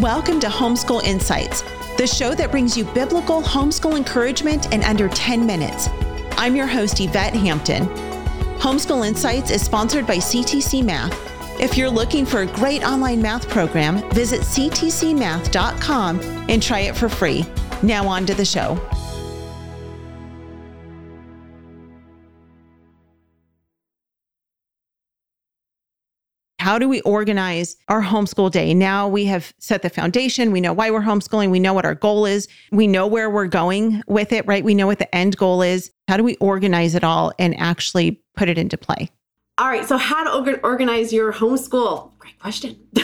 Welcome to Homeschool Insights, the show that brings you biblical homeschool encouragement in under 10 minutes. I'm your host, Yvette Hampton. Homeschool Insights is sponsored by CTC Math. If you're looking for a great online math program, visit ctcmath.com and try it for free. Now, on to the show. How do we organize our homeschool day? Now we have set the foundation. We know why we're homeschooling. We know what our goal is. We know where we're going with it, right? We know what the end goal is. How do we organize it all and actually put it into play? All right. So, how to organize your homeschool? Great question.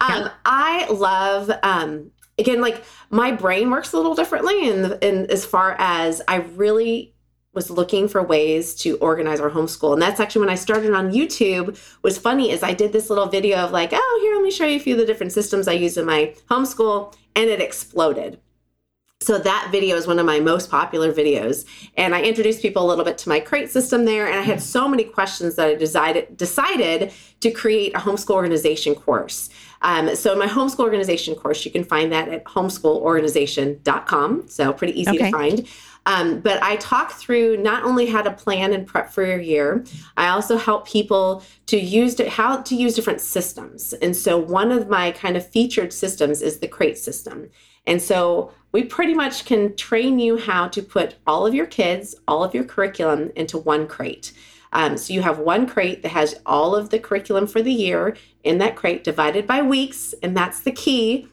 um, I love, um, again, like my brain works a little differently. And, and as far as I really was looking for ways to organize our homeschool. And that's actually when I started on YouTube was funny is I did this little video of like, oh, here, let me show you a few of the different systems I use in my homeschool. And it exploded. So that video is one of my most popular videos. And I introduced people a little bit to my crate system there. And I had so many questions that I decided decided to create a homeschool organization course. Um, so my homeschool organization course, you can find that at homeschoolorganization.com. So pretty easy okay. to find. Um, but I talk through not only how to plan and prep for your year, I also help people to use to, how to use different systems. And so one of my kind of featured systems is the crate system. And so we pretty much can train you how to put all of your kids, all of your curriculum into one crate. Um, so you have one crate that has all of the curriculum for the year in that crate divided by weeks. And that's the key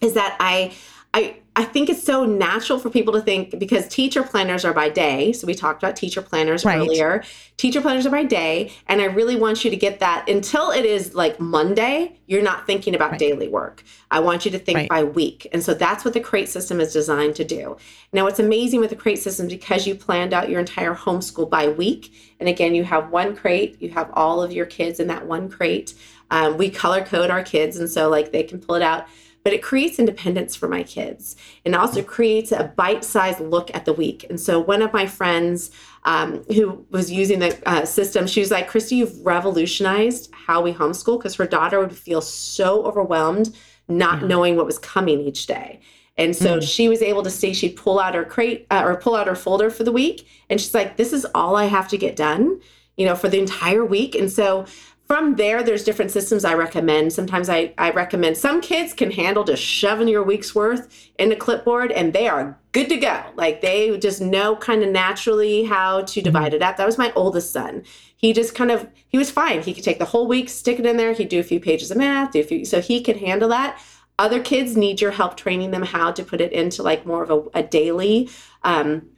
is that I I I think it's so natural for people to think because teacher planners are by day. So we talked about teacher planners right. earlier. Teacher planners are by day. And I really want you to get that until it is like Monday, you're not thinking about right. daily work. I want you to think right. by week. And so that's what the crate system is designed to do. Now, what's amazing with the crate system because you planned out your entire homeschool by week. And again, you have one crate, you have all of your kids in that one crate. Um, we color code our kids. And so, like, they can pull it out but it creates independence for my kids. And also creates a bite-sized look at the week. And so one of my friends um, who was using the uh, system she was like Kristi you've revolutionized how we homeschool because her daughter would feel so overwhelmed not mm-hmm. knowing what was coming each day. And so mm-hmm. she was able to see she'd pull out her crate uh, or pull out her folder for the week. And she's like this is all i have to get done you know for the entire week. And so from there, there's different systems I recommend. Sometimes I, I recommend some kids can handle just shoving your week's worth in a clipboard and they are good to go. Like they just know kind of naturally how to mm-hmm. divide it up. That was my oldest son. He just kind of, he was fine. He could take the whole week, stick it in there. He'd do a few pages of math, do a few, so he could handle that. Other kids need your help training them how to put it into like more of a, a daily um,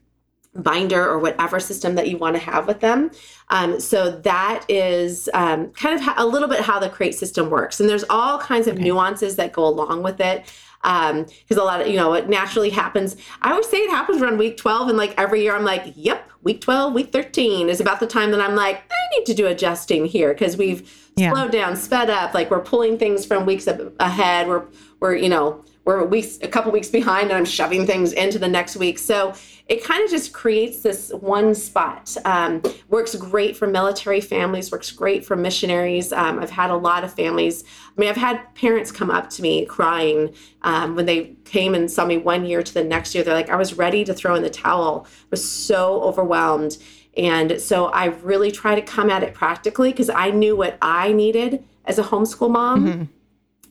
binder or whatever system that you want to have with them. Um, so that is um, kind of a little bit how the crate system works. And there's all kinds of okay. nuances that go along with it. Because um, a lot of, you know, it naturally happens. I always say it happens around week 12. And like every year I'm like, yep, week 12, week 13 is about the time that I'm like, I need to do adjusting here because we've yeah. slowed down, sped up. Like we're pulling things from weeks ahead. We're, we're, you know, we're a, weeks, a couple weeks behind and I'm shoving things into the next week. So it kind of just creates this one spot. Um, works great for military families, works great for missionaries. Um, I've had a lot of families. I mean, I've had parents come up to me crying um, when they came and saw me one year to the next year. They're like, I was ready to throw in the towel, I was so overwhelmed. And so I really try to come at it practically because I knew what I needed as a homeschool mom. Mm-hmm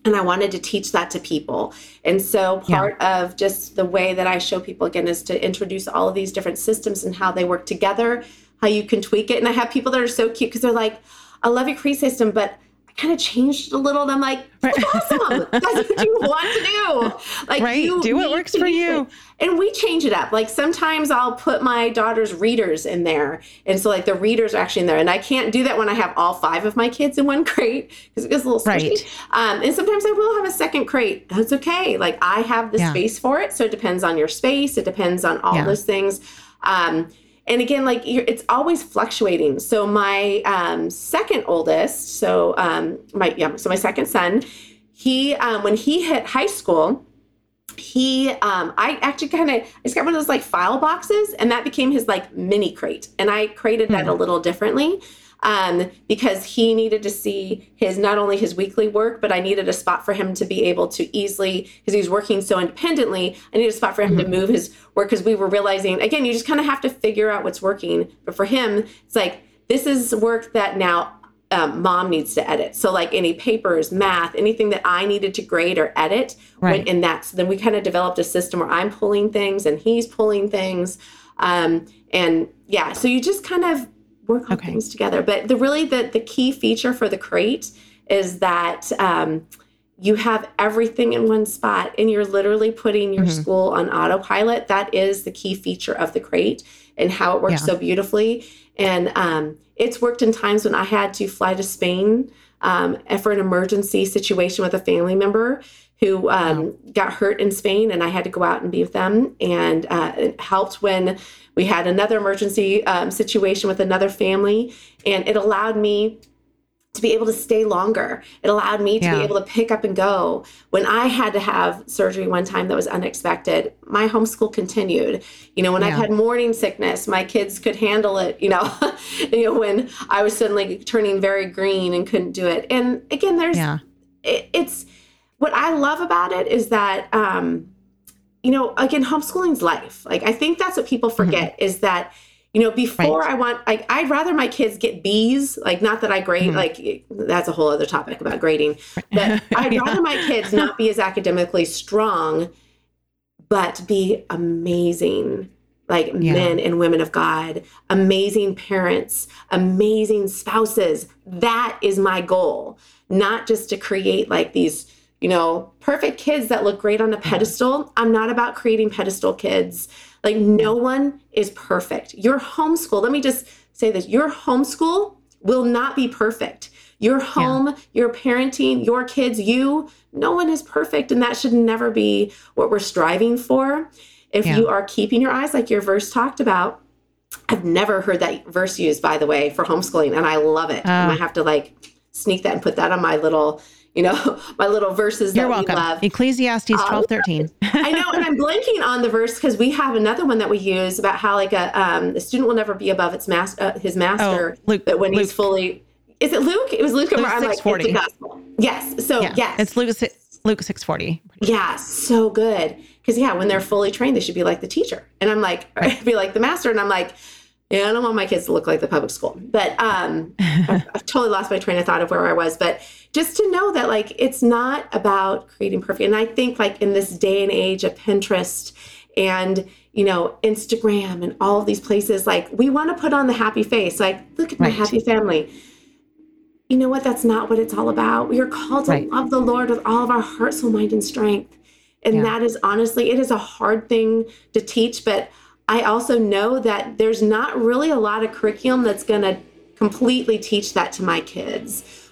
and I wanted to teach that to people. And so part yeah. of just the way that I show people again is to introduce all of these different systems and how they work together, how you can tweak it. And I have people that are so cute because they're like, I love your crate system, but kind of changed a little. And I'm like, that's awesome. That's what you want to do. Like, right. You do what works for you. And we change it up. Like sometimes I'll put my daughter's readers in there. And so like the readers are actually in there. And I can't do that when I have all five of my kids in one crate because it gets a little squishy. Right. Um, and sometimes I will have a second crate. That's okay. Like I have the yeah. space for it. So it depends on your space. It depends on all yeah. those things. Um, and again like it's always fluctuating. So my um, second oldest so um, my yeah so my second son he um, when he hit high school he um i actually kind of i just got one of those like file boxes and that became his like mini crate. And i created that mm-hmm. a little differently um, because he needed to see his not only his weekly work, but I needed a spot for him to be able to easily because he was working so independently. I needed a spot for him mm-hmm. to move his work because we were realizing again, you just kind of have to figure out what's working. But for him, it's like this is work that now um, mom needs to edit. So like any papers, math, anything that I needed to grade or edit, right. and that's then we kind of developed a system where I'm pulling things and he's pulling things, um, and yeah, so you just kind of work on okay. things together. But the really the the key feature for the crate is that. Um, you have everything in one spot and you're literally putting your mm-hmm. school on autopilot. That is the key feature of the crate and how it works yeah. so beautifully. And um, it's worked in times when I had to fly to Spain um, for an emergency situation with a family member who um, wow. got hurt in Spain, and I had to go out and be with them. And uh, it helped when we had another emergency um, situation with another family, and it allowed me to be able to stay longer. It allowed me to yeah. be able to pick up and go. When I had to have surgery one time that was unexpected, my homeschool continued. You know, when yeah. I've had morning sickness, my kids could handle it, you know, you know, when I was suddenly turning very green and couldn't do it. And again, there's yeah. it, it's what I love about it is that um, you know, again, homeschooling's life. Like I think that's what people forget mm-hmm. is that you know before right. i want like i'd rather my kids get b's like not that i grade mm-hmm. like that's a whole other topic about grading but i'd yeah. rather my kids not be as academically strong but be amazing like yeah. men and women of god amazing parents amazing spouses that is my goal not just to create like these you know perfect kids that look great on a pedestal i'm not about creating pedestal kids like no one is perfect. Your homeschool, let me just say this your homeschool will not be perfect. Your home, yeah. your parenting, your kids, you, no one is perfect. And that should never be what we're striving for. If yeah. you are keeping your eyes, like your verse talked about, I've never heard that verse used, by the way, for homeschooling, and I love it. Uh, I might have to like sneak that and put that on my little you know, my little verses You're welcome. love. Ecclesiastes um, 12, 13. I know, and I'm blanking on the verse because we have another one that we use about how like a um, the student will never be above its master, uh, his master, oh, Luke, but when Luke. he's fully, is it Luke? It was Luke. Luke I'm like, it's the gospel. Yes. So yeah, yes, it's Luke. Luke 640. Yeah, so good. Because yeah, when they're fully trained, they should be like the teacher. And I'm like, right. be like the master. And I'm like, yeah, I don't want my kids to look like the public school. But um, I've, I've, totally lost my train of thought of where I was. But just to know that like it's not about creating perfect. And I think like in this day and age of Pinterest and you know Instagram and all of these places, like we want to put on the happy face. Like look at my happy family. You know what? That's not what it's all about. We are called to right. love the Lord with all of our heart, soul, mind, and strength. And yeah. that is honestly, it is a hard thing to teach, but I also know that there's not really a lot of curriculum that's going to completely teach that to my kids.